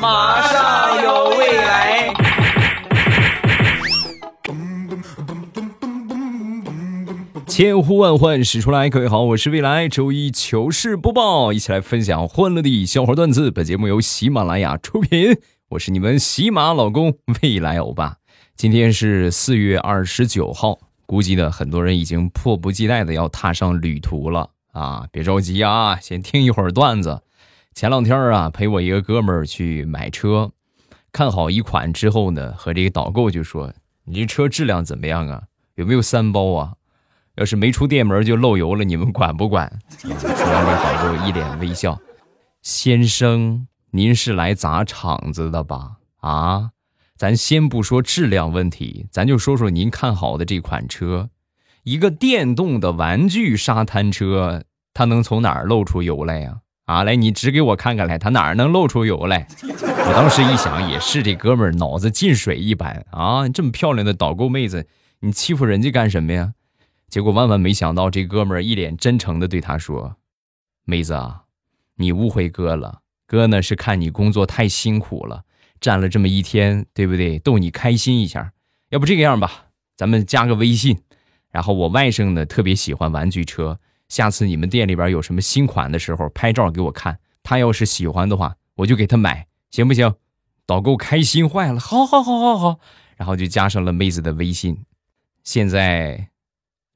马上有未来。千呼万唤始出来，各位好，我是未来。周一糗事播报，一起来分享欢乐的笑话段子。本节目由喜马拉雅出品，我是你们喜马老公未来欧巴。今天是四月二十九号，估计呢很多人已经迫不及待的要踏上旅途了啊！别着急啊，先听一会儿段子。前两天啊，陪我一个哥们儿去买车，看好一款之后呢，和这个导购就说：“你这车质量怎么样啊？有没有三包啊？”要是没出店门就漏油了，你们管不管？然后，这导购一脸微笑：“先生，您是来砸场子的吧？啊，咱先不说质量问题，咱就说说您看好的这款车，一个电动的玩具沙滩车，它能从哪儿漏出油来呀？啊来，你指给我看看来，他哪儿能露出油来？我当时一想，也是这哥们儿脑子进水一般啊！这么漂亮的导购妹子，你欺负人家干什么呀？”结果万万没想到，这哥们儿一脸真诚的对他说：“妹子啊，你误会哥了，哥呢是看你工作太辛苦了，站了这么一天，对不对？逗你开心一下。要不这个样吧，咱们加个微信，然后我外甥呢特别喜欢玩具车，下次你们店里边有什么新款的时候，拍照给我看。他要是喜欢的话，我就给他买，行不行？”导购开心坏了，好好好好好，然后就加上了妹子的微信。现在。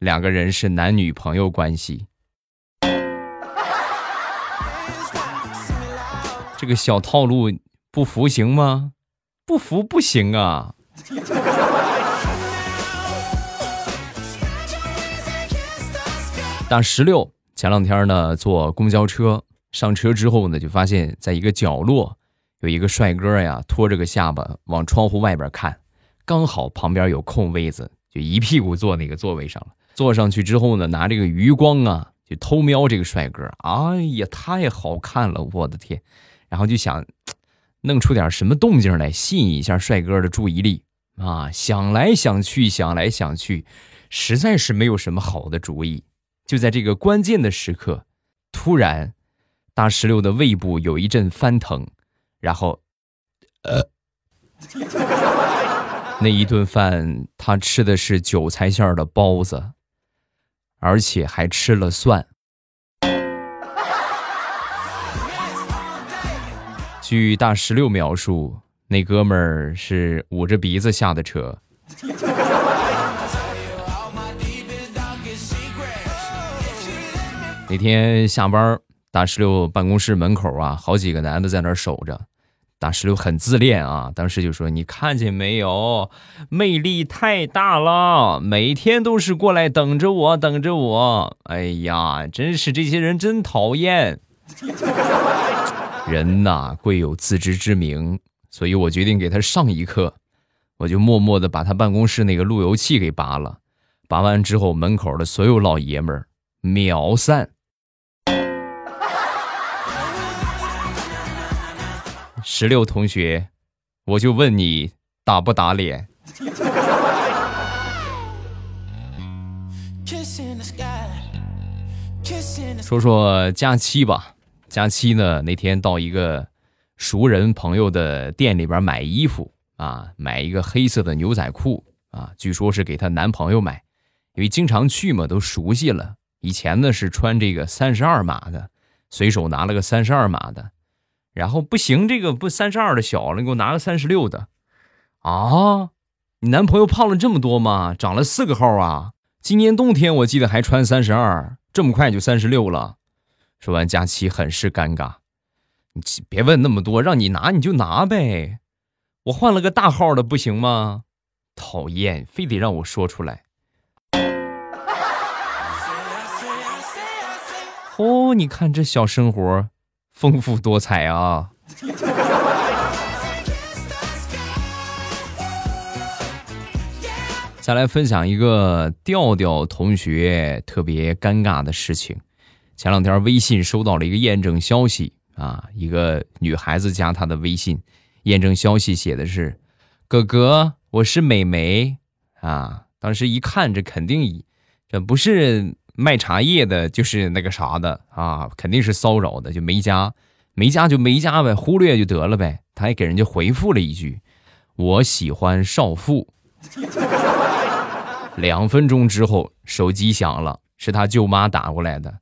两个人是男女朋友关系，这个小套路不服行吗？不服不行啊！大石榴前两天呢坐公交车，上车之后呢就发现，在一个角落有一个帅哥呀，托着个下巴往窗户外边看，刚好旁边有空位子，就一屁股坐那个座位上了。坐上去之后呢，拿这个余光啊，就偷瞄这个帅哥。哎呀，太好看了，我的天！然后就想弄出点什么动静来，吸引一下帅哥的注意力啊。想来想去，想来想去，实在是没有什么好的主意。就在这个关键的时刻，突然，大石榴的胃部有一阵翻腾，然后，呃。那一顿饭，他吃的是韭菜馅的包子。而且还吃了蒜。据大石榴描述，那哥们儿是捂着鼻子下的车。那天下班，大石榴办公室门口啊，好几个男的在那儿守着。大石榴很自恋啊，当时就说：“你看见没有，魅力太大了，每天都是过来等着我，等着我。哎呀，真是这些人真讨厌。人呐，贵有自知之明，所以我决定给他上一课。我就默默的把他办公室那个路由器给拔了，拔完之后，门口的所有老爷们儿秒散。”石榴同学，我就问你打不打脸？说说假期吧。假期呢，那天到一个熟人朋友的店里边买衣服啊，买一个黑色的牛仔裤啊，据说是给她男朋友买，因为经常去嘛，都熟悉了。以前呢是穿这个三十二码的，随手拿了个三十二码的。然后不行，这个不三十二的小了，你给我拿个三十六的，啊，你男朋友胖了这么多吗？长了四个号啊！今年冬天我记得还穿三十二，这么快就三十六了。说完，佳琪很是尴尬，你别问那么多，让你拿你就拿呗，我换了个大号的不行吗？讨厌，非得让我说出来。哦，你看这小生活。丰富多彩啊！再来分享一个调调同学特别尴尬的事情。前两天微信收到了一个验证消息啊，一个女孩子加他的微信，验证消息写的是：“哥哥，我是美眉啊。”当时一看，这肯定这不是。卖茶叶的，就是那个啥的啊，肯定是骚扰的，就没加，没加就没加呗，忽略就得了呗。他还给人家回复了一句：“我喜欢少妇。” 两分钟之后，手机响了，是他舅妈打过来的。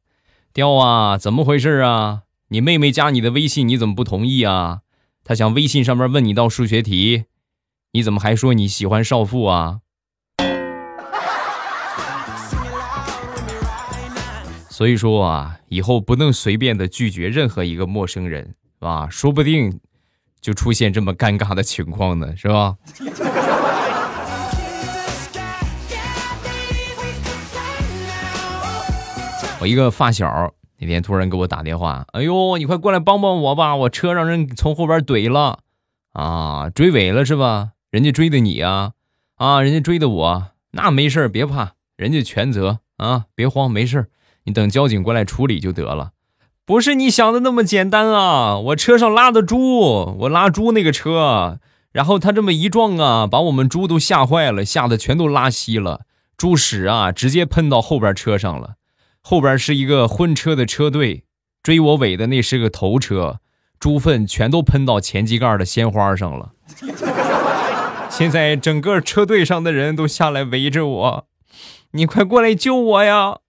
调啊，怎么回事啊？你妹妹加你的微信，你怎么不同意啊？她想微信上面问你道数学题，你怎么还说你喜欢少妇啊？所以说啊，以后不能随便的拒绝任何一个陌生人，啊，说不定就出现这么尴尬的情况呢，是吧？我一个发小那天突然给我打电话，哎呦，你快过来帮帮我吧，我车让人从后边怼了，啊，追尾了是吧？人家追的你啊，啊，人家追的我，那没事别怕，人家全责啊，别慌，没事你等交警过来处理就得了。不是你想的那么简单啊，我车上拉的猪，我拉猪那个车，然后他这么一撞啊，把我们猪都吓坏了，吓得全都拉稀了，猪屎啊，直接喷到后边车上了。后边是一个婚车的车队，追我尾的那是个头车，猪粪全都喷到前机盖的鲜花上了。现在整个车队上的人都下来围着我，你快过来救我呀！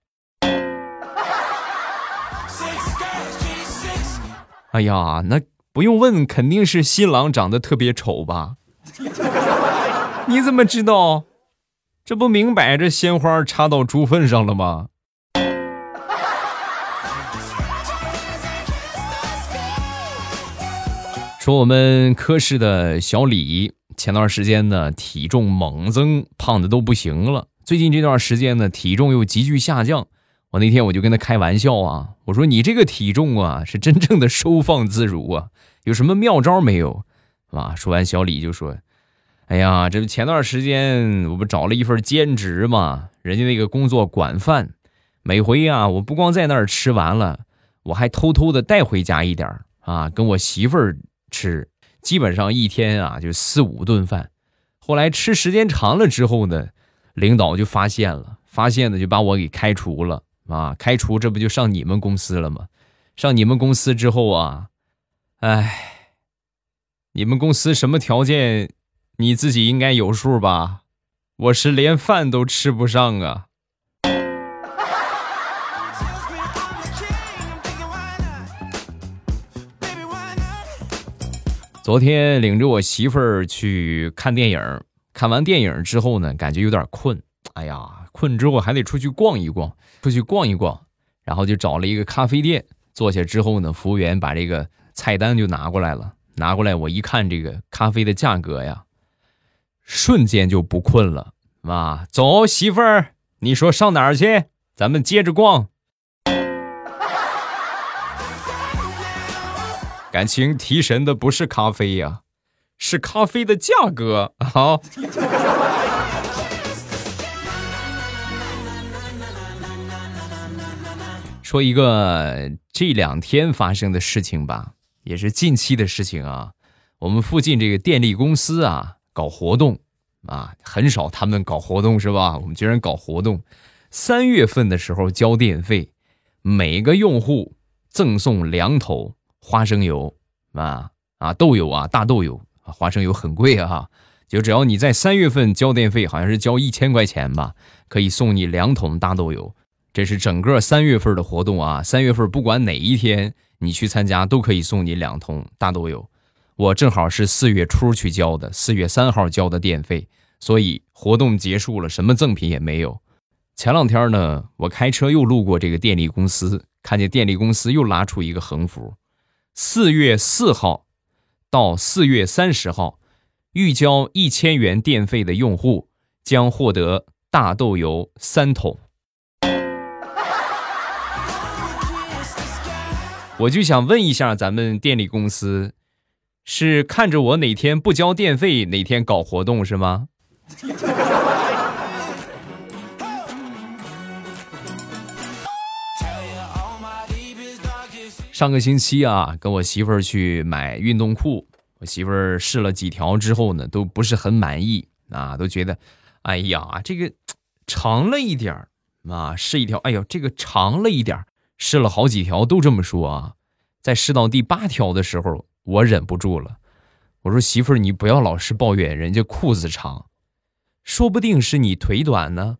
哎呀，那不用问，肯定是新郎长得特别丑吧？你怎么知道？这不明摆着鲜花插到猪粪上了吗？说我们科室的小李前段时间呢体重猛增，胖的都不行了。最近这段时间呢体重又急剧下降。我那天我就跟他开玩笑啊，我说你这个体重啊是真正的收放自如啊，有什么妙招没有？啊，说完小李就说：“哎呀，这不前段时间我不找了一份兼职嘛，人家那个工作管饭，每回啊我不光在那儿吃完了，我还偷偷的带回家一点啊，跟我媳妇儿。”吃基本上一天啊就四五顿饭，后来吃时间长了之后呢，领导就发现了，发现呢就把我给开除了啊！开除这不就上你们公司了吗？上你们公司之后啊，哎，你们公司什么条件，你自己应该有数吧？我是连饭都吃不上啊！昨天领着我媳妇儿去看电影，看完电影之后呢，感觉有点困。哎呀，困之后还得出去逛一逛，出去逛一逛，然后就找了一个咖啡店坐下。之后呢，服务员把这个菜单就拿过来了，拿过来我一看这个咖啡的价格呀，瞬间就不困了。啊，走，媳妇儿，你说上哪儿去？咱们接着逛。感情提神的不是咖啡呀，是咖啡的价格啊！说一个这两天发生的事情吧，也是近期的事情啊。我们附近这个电力公司啊，搞活动啊，很少他们搞活动是吧？我们居然搞活动，三月份的时候交电费，每个用户赠送两桶。花生油啊啊豆油啊大豆油啊花生油很贵啊就只要你在三月份交电费，好像是交一千块钱吧，可以送你两桶大豆油。这是整个三月份的活动啊！三月份不管哪一天你去参加，都可以送你两桶大豆油。我正好是四月初去交的，四月三号交的电费，所以活动结束了，什么赠品也没有。前两天呢，我开车又路过这个电力公司，看见电力公司又拉出一个横幅。四月四号到四月三十号，预交一千元电费的用户将获得大豆油三桶。我就想问一下，咱们电力公司是看着我哪天不交电费，哪天搞活动是吗？上个星期啊，跟我媳妇儿去买运动裤，我媳妇儿试了几条之后呢，都不是很满意啊，都觉得，哎呀，这个长了一点儿啊，试一条，哎呦，这个长了一点儿，试了好几条都这么说啊，在试到第八条的时候，我忍不住了，我说媳妇儿，你不要老是抱怨人家裤子长，说不定是你腿短呢。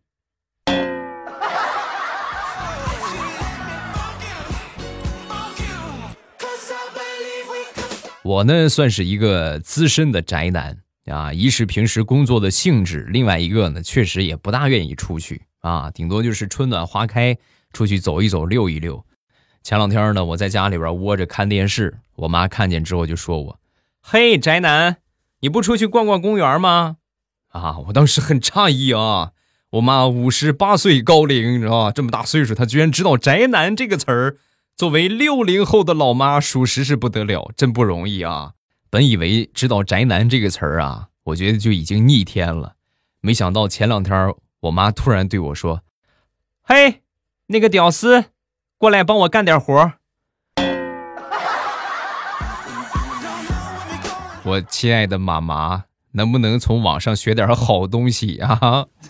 我呢算是一个资深的宅男啊，一是平时工作的性质，另外一个呢确实也不大愿意出去啊，顶多就是春暖花开出去走一走、溜一溜。前两天呢，我在家里边窝着看电视，我妈看见之后就说我：“嘿，宅男，你不出去逛逛公园吗？”啊，我当时很诧异啊，我妈五十八岁高龄，你知道吧？这么大岁数，她居然知道“宅男”这个词儿。作为六零后的老妈，属实是不得了，真不容易啊！本以为知道“宅男”这个词儿啊，我觉得就已经逆天了，没想到前两天我妈突然对我说：“嘿，那个屌丝，过来帮我干点活。”我亲爱的妈妈，能不能从网上学点好东西啊？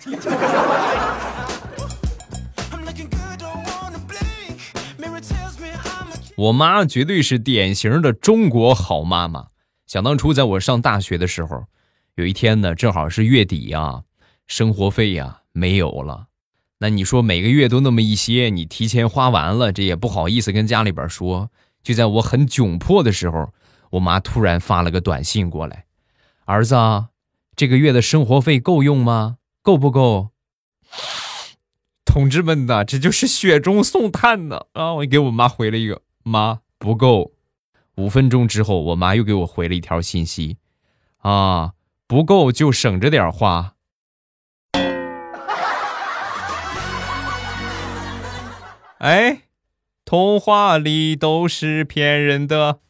我妈绝对是典型的中国好妈妈。想当初，在我上大学的时候，有一天呢，正好是月底啊，生活费呀没有了。那你说每个月都那么一些，你提前花完了，这也不好意思跟家里边说。就在我很窘迫的时候，我妈突然发了个短信过来：“儿子，这个月的生活费够用吗？够不够？”同志们呐，这就是雪中送炭呢啊！我给我妈回了一个。妈不够，五分钟之后，我妈又给我回了一条信息，啊，不够就省着点花。哎，童话里都是骗人的。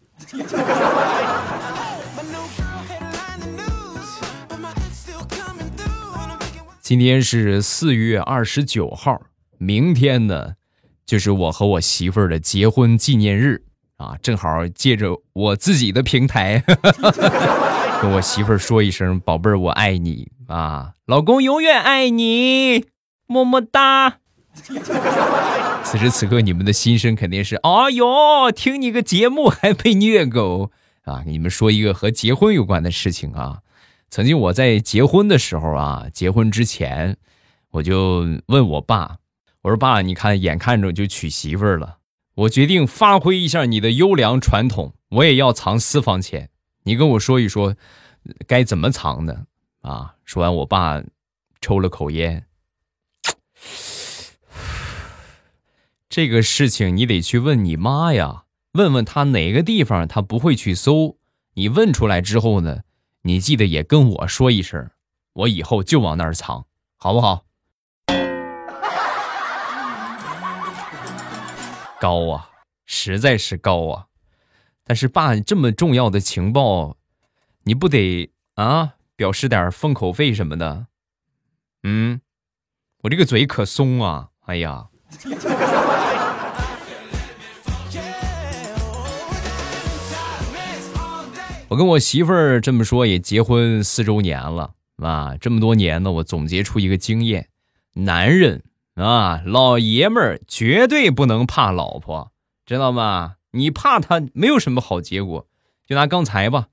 今天是四月二十九号，明天呢？就是我和我媳妇儿的结婚纪念日啊，正好借着我自己的平台，跟我媳妇儿说一声“宝贝儿，我爱你啊，老公永远爱你，么么哒。” 此时此刻，你们的心声肯定是：哎呦，听你个节目还被虐狗啊！你们说一个和结婚有关的事情啊。曾经我在结婚的时候啊，结婚之前，我就问我爸。我说爸，你看，眼看着就娶媳妇儿了，我决定发挥一下你的优良传统，我也要藏私房钱。你跟我说一说，该怎么藏呢？啊！说完，我爸抽了口烟。这个事情你得去问你妈呀，问问她哪个地方她不会去搜。你问出来之后呢，你记得也跟我说一声，我以后就往那儿藏，好不好？高啊，实在是高啊！但是爸，这么重要的情报，你不得啊表示点封口费什么的？嗯，我这个嘴可松啊！哎呀，我跟我媳妇儿这么说，也结婚四周年了啊！这么多年呢，我总结出一个经验：男人。啊，老爷们儿绝对不能怕老婆，知道吗？你怕他没有什么好结果。就拿刚才吧，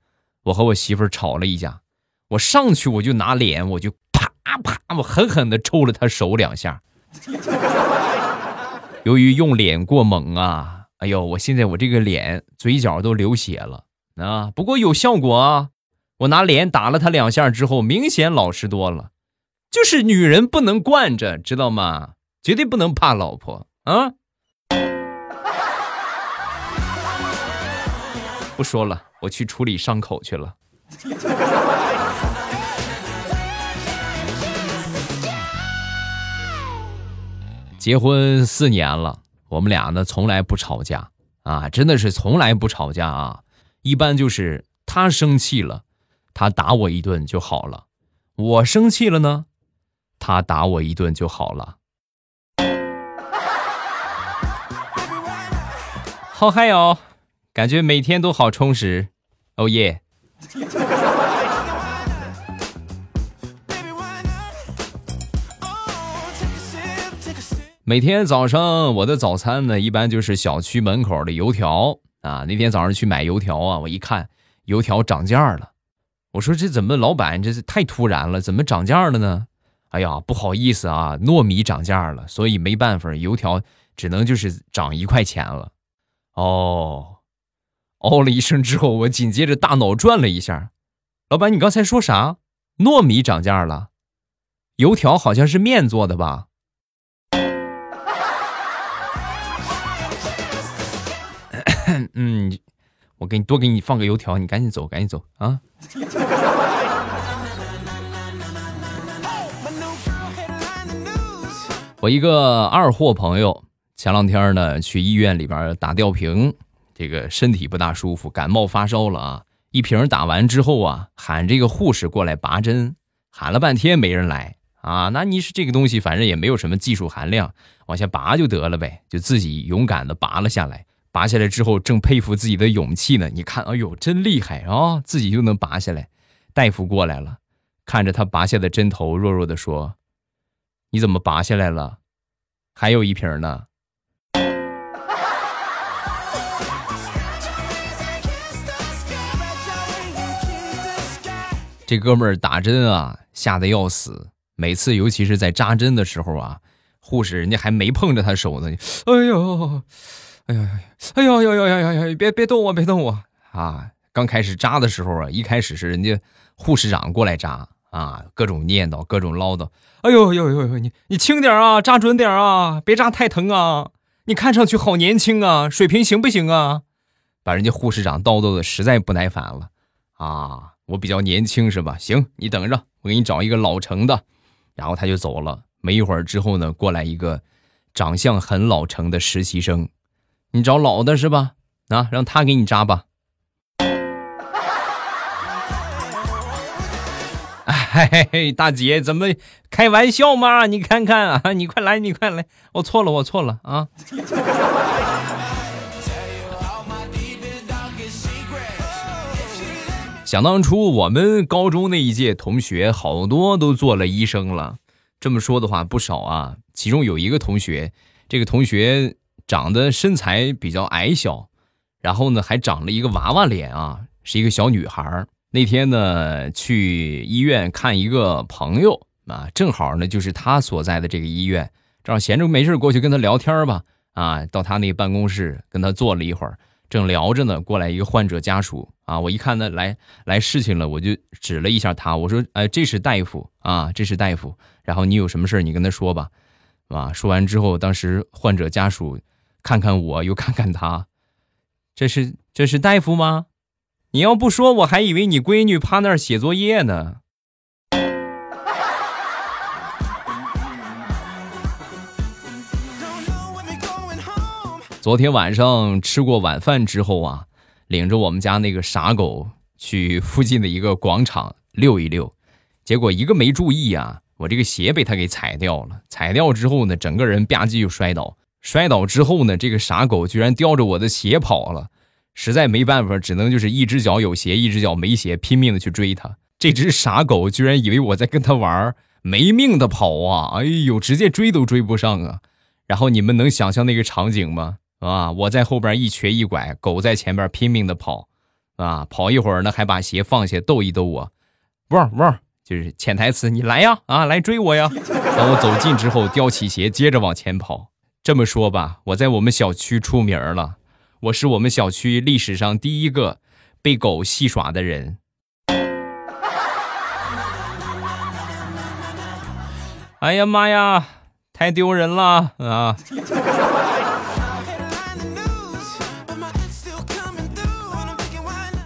我和我媳妇儿吵了一架，我上去我就拿脸，我就啪啪，我狠狠的抽了他手两下。由于用脸过猛啊，哎呦，我现在我这个脸嘴角都流血了啊。不过有效果啊，我拿脸打了他两下之后，明显老实多了。就是女人不能惯着，知道吗？绝对不能怕老婆啊！不说了，我去处理伤口去了。结婚四年了，我们俩呢从来不吵架啊，真的是从来不吵架啊。一般就是他生气了，他打我一顿就好了；我生气了呢。他打我一顿就好了。好嗨哦，感觉每天都好充实。哦耶！每天早上我的早餐呢，一般就是小区门口的油条啊。那天早上去买油条啊，我一看油条涨价了我说这怎么老板这是太突然了，怎么涨价了呢？哎呀，不好意思啊，糯米涨价了，所以没办法，油条只能就是涨一块钱了。哦，哦了一声之后，我紧接着大脑转了一下，老板，你刚才说啥？糯米涨价了？油条好像是面做的吧？嗯，我给你多给你放个油条，你赶紧走，赶紧走啊！我一个二货朋友前两天呢去医院里边打吊瓶，这个身体不大舒服，感冒发烧了啊！一瓶打完之后啊，喊这个护士过来拔针，喊了半天没人来啊！那你是这个东西，反正也没有什么技术含量，往下拔就得了呗，就自己勇敢的拔了下来。拔下来之后，正佩服自己的勇气呢。你看，哎呦，真厉害啊！自己就能拔下来。大夫过来了，看着他拔下的针头，弱弱的说。你怎么拔下来了？还有一瓶呢。这哥们儿打针啊，吓得要死。每次，尤其是在扎针的时候啊，护士人家还没碰着他手呢。哎呦，哎呀，哎呦呦呦呦呦呦！别别动我，别动我啊！刚开始扎的时候啊，一开始是人家护士长过来扎。啊，各种念叨，各种唠叨。哎呦呦呦呦，你你轻点啊，扎准点啊，别扎太疼啊。你看上去好年轻啊，水平行不行啊？把人家护士长叨叨的实在不耐烦了。啊，我比较年轻是吧？行，你等着，我给你找一个老成的。然后他就走了。没一会儿之后呢，过来一个长相很老成的实习生。你找老的是吧？啊，让他给你扎吧。嘿嘿，大姐，怎么开玩笑嘛？你看看啊，你快来，你快来，我错了，我错了啊！想当初我们高中那一届同学，好多都做了医生了。这么说的话，不少啊。其中有一个同学，这个同学长得身材比较矮小，然后呢还长了一个娃娃脸啊，是一个小女孩。那天呢，去医院看一个朋友啊，正好呢就是他所在的这个医院，正好闲着没事过去跟他聊天吧。啊，到他那办公室跟他坐了一会儿，正聊着呢，过来一个患者家属啊，我一看呢来来事情了，我就指了一下他，我说：“哎，这是大夫啊，这是大夫。然后你有什么事你跟他说吧。”啊，说完之后，当时患者家属看看我，又看看他，这是这是大夫吗？你要不说，我还以为你闺女趴那儿写作业呢。昨天晚上吃过晚饭之后啊，领着我们家那个傻狗去附近的一个广场溜一溜，结果一个没注意啊，我这个鞋被它给踩掉了。踩掉之后呢，整个人吧唧就摔倒，摔倒之后呢，这个傻狗居然叼着我的鞋跑了。实在没办法，只能就是一只脚有鞋，一只脚没鞋，拼命的去追它。这只傻狗居然以为我在跟它玩，没命的跑啊！哎呦，直接追都追不上啊！然后你们能想象那个场景吗？啊，我在后边一瘸一拐，狗在前边拼命的跑，啊，跑一会儿呢，还把鞋放下逗一逗我，汪汪，就是潜台词，你来呀，啊，来追我呀！等我走近之后，叼起鞋接着往前跑。这么说吧，我在我们小区出名了。我是我们小区历史上第一个被狗戏耍的人。哎呀妈呀，太丢人了啊！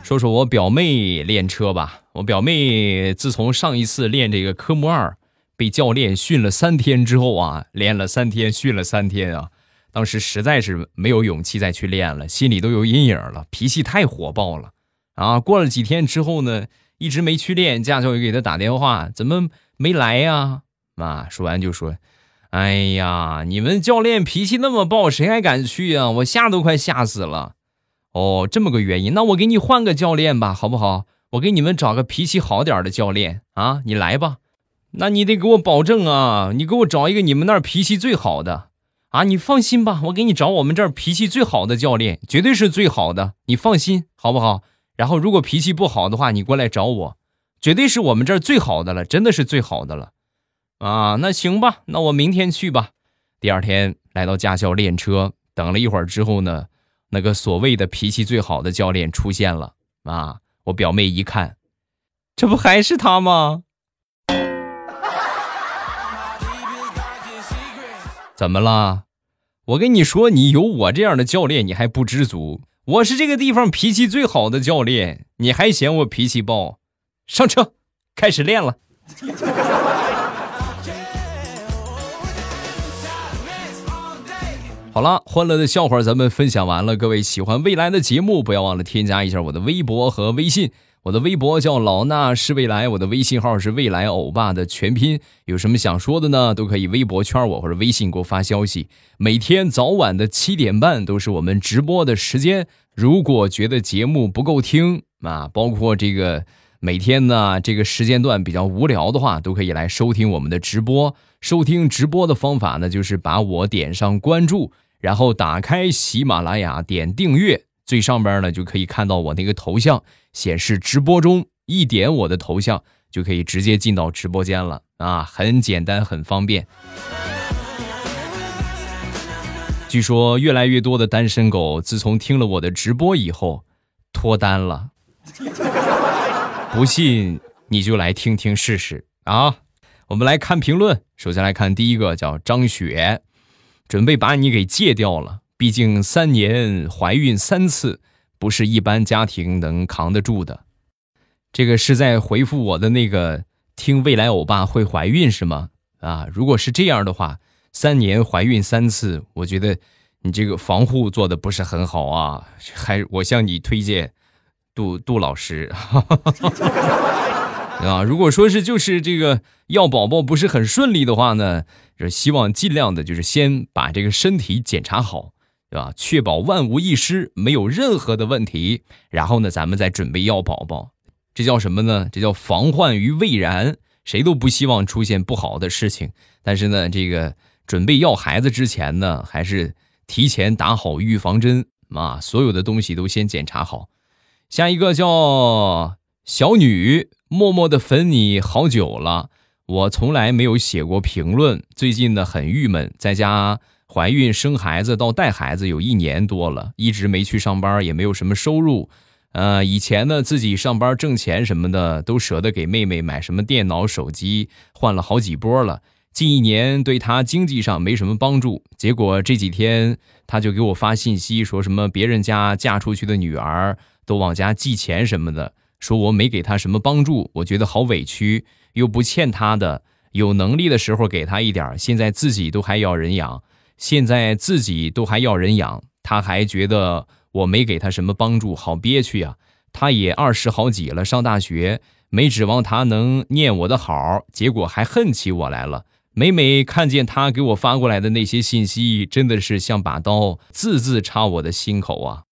说说我表妹练车吧。我表妹自从上一次练这个科目二被教练训了三天之后啊，练了三天，训了三天啊。当时实在是没有勇气再去练了，心里都有阴影了，脾气太火爆了啊！过了几天之后呢，一直没去练，驾校又给他打电话，怎么没来呀？妈，说完就说：“哎呀，你们教练脾气那么暴，谁还敢去啊？我吓都快吓死了。”哦，这么个原因，那我给你换个教练吧，好不好？我给你们找个脾气好点的教练啊，你来吧。那你得给我保证啊，你给我找一个你们那儿脾气最好的。啊，你放心吧，我给你找我们这儿脾气最好的教练，绝对是最好的，你放心好不好？然后如果脾气不好的话，你过来找我绝对是我们这儿最好的了，真的是最好的了。啊，那行吧，那我明天去吧。第二天来到驾校练车，等了一会儿之后呢，那个所谓的脾气最好的教练出现了。啊，我表妹一看，这不还是他吗？怎么了？我跟你说，你有我这样的教练，你还不知足。我是这个地方脾气最好的教练，你还嫌我脾气暴？上车，开始练了。好了，欢乐的笑话咱们分享完了。各位喜欢未来的节目，不要忘了添加一下我的微博和微信。我的微博叫老衲是未来，我的微信号是未来欧巴的全拼。有什么想说的呢？都可以微博圈我或者微信给我发消息。每天早晚的七点半都是我们直播的时间。如果觉得节目不够听啊，包括这个每天呢这个时间段比较无聊的话，都可以来收听我们的直播。收听直播的方法呢，就是把我点上关注，然后打开喜马拉雅，点订阅。最上边呢，就可以看到我那个头像显示直播中，一点我的头像就可以直接进到直播间了啊，很简单，很方便。据说越来越多的单身狗自从听了我的直播以后脱单了，不信你就来听听试试啊！我们来看评论，首先来看第一个叫张雪，准备把你给戒掉了。毕竟三年怀孕三次，不是一般家庭能扛得住的。这个是在回复我的那个听未来欧巴会怀孕是吗？啊，如果是这样的话，三年怀孕三次，我觉得你这个防护做的不是很好啊。还我向你推荐杜杜老师 啊。如果说是就是这个要宝宝不是很顺利的话呢，是希望尽量的就是先把这个身体检查好。对吧？确保万无一失，没有任何的问题。然后呢，咱们再准备要宝宝，这叫什么呢？这叫防患于未然。谁都不希望出现不好的事情，但是呢，这个准备要孩子之前呢，还是提前打好预防针啊！所有的东西都先检查好。下一个叫小女，默默的粉你好久了，我从来没有写过评论。最近呢，很郁闷，在家。怀孕生孩子到带孩子有一年多了，一直没去上班，也没有什么收入。呃，以前呢自己上班挣钱什么的，都舍得给妹妹买什么电脑、手机，换了好几波了。近一年对她经济上没什么帮助，结果这几天她就给我发信息，说什么别人家嫁出去的女儿都往家寄钱什么的，说我没给她什么帮助，我觉得好委屈，又不欠她的，有能力的时候给她一点，现在自己都还要人养。现在自己都还要人养，他还觉得我没给他什么帮助，好憋屈呀！他也二十好几了，上大学，没指望他能念我的好，结果还恨起我来了。每每看见他给我发过来的那些信息，真的是像把刀字字插我的心口啊！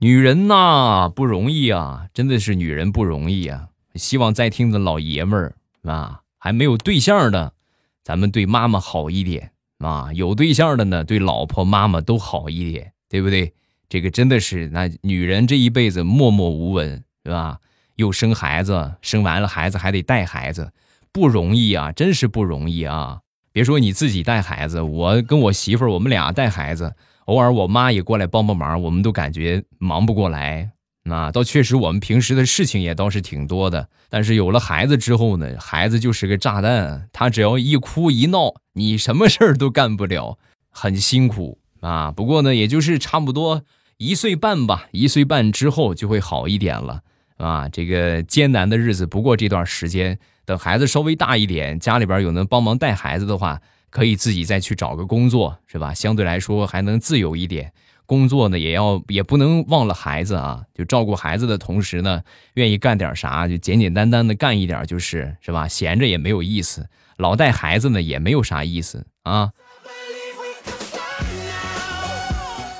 女人呐，不容易啊，真的是女人不容易啊！希望在听的老爷们儿啊，还没有对象的，咱们对妈妈好一点。啊，有对象的呢，对老婆、妈妈都好一点，对不对？这个真的是，那女人这一辈子默默无闻，是吧？又生孩子，生完了孩子还得带孩子，不容易啊，真是不容易啊！别说你自己带孩子，我跟我媳妇儿，我们俩带孩子，偶尔我妈也过来帮帮忙，我们都感觉忙不过来。那倒确实，我们平时的事情也倒是挺多的，但是有了孩子之后呢，孩子就是个炸弹，他只要一哭一闹，你什么事儿都干不了，很辛苦啊。不过呢，也就是差不多一岁半吧，一岁半之后就会好一点了啊。这个艰难的日子不过这段时间，等孩子稍微大一点，家里边有能帮忙带孩子的话，可以自己再去找个工作，是吧？相对来说还能自由一点。工作呢，也要也不能忘了孩子啊！就照顾孩子的同时呢，愿意干点啥就简简单单的干一点，就是是吧？闲着也没有意思，老带孩子呢也没有啥意思啊。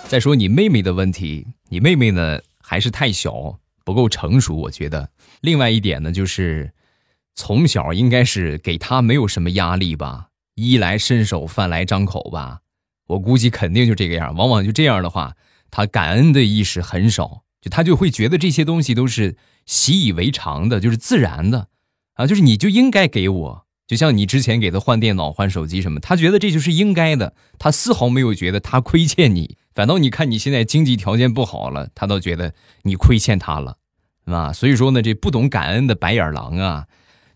再说你妹妹的问题，你妹妹呢还是太小，不够成熟，我觉得。另外一点呢，就是从小应该是给她没有什么压力吧，衣来伸手，饭来张口吧。我估计肯定就这个样，往往就这样的话，他感恩的意识很少，就他就会觉得这些东西都是习以为常的，就是自然的。啊，就是你就应该给我，就像你之前给他换电脑、换手机什么，他觉得这就是应该的，他丝毫没有觉得他亏欠你，反倒你看你现在经济条件不好了，他倒觉得你亏欠他了，是吧？所以说呢，这不懂感恩的白眼狼啊，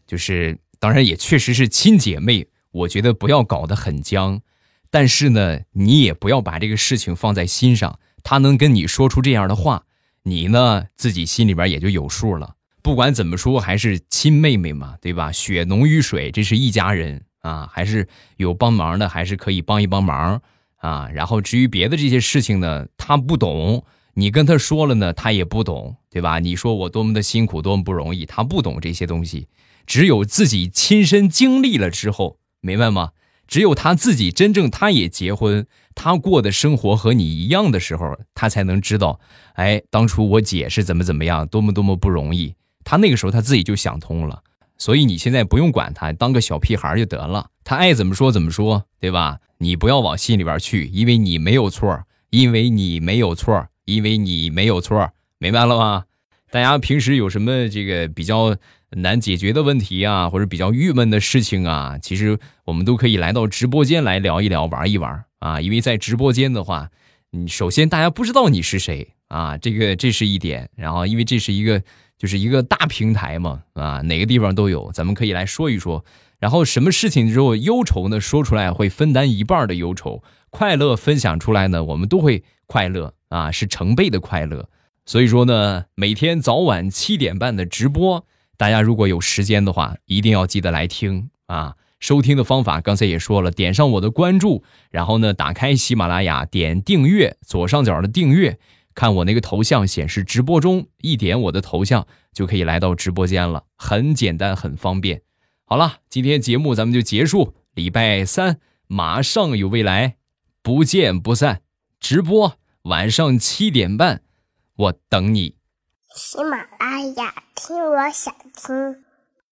就是当然也确实是亲姐妹，我觉得不要搞得很僵，但是呢，你也不要把这个事情放在心上，他能跟你说出这样的话。你呢，自己心里边也就有数了。不管怎么说，还是亲妹妹嘛，对吧？血浓于水，这是一家人啊，还是有帮忙的，还是可以帮一帮忙啊。然后至于别的这些事情呢，他不懂，你跟他说了呢，他也不懂，对吧？你说我多么的辛苦，多么不容易，他不懂这些东西。只有自己亲身经历了之后，明白吗？只有他自己真正他也结婚，他过的生活和你一样的时候，他才能知道，哎，当初我姐是怎么怎么样，多么多么不容易。他那个时候他自己就想通了。所以你现在不用管他，当个小屁孩就得了。他爱怎么说怎么说，对吧？你不要往心里边去，因为你没有错，因为你没有错，因为你没有错，明白了吗？大家平时有什么这个比较？难解决的问题啊，或者比较郁闷的事情啊，其实我们都可以来到直播间来聊一聊、玩一玩啊。因为在直播间的话，你首先大家不知道你是谁啊，这个这是一点。然后，因为这是一个就是一个大平台嘛，啊，哪个地方都有，咱们可以来说一说。然后，什么事情之后忧愁呢？说出来会分担一半的忧愁，快乐分享出来呢，我们都会快乐啊，是成倍的快乐。所以说呢，每天早晚七点半的直播。大家如果有时间的话，一定要记得来听啊！收听的方法刚才也说了，点上我的关注，然后呢，打开喜马拉雅，点订阅，左上角的订阅，看我那个头像显示直播中，一点我的头像就可以来到直播间了，很简单，很方便。好了，今天节目咱们就结束，礼拜三马上有未来，不见不散。直播晚上七点半，我等你。喜马拉雅，听我想听。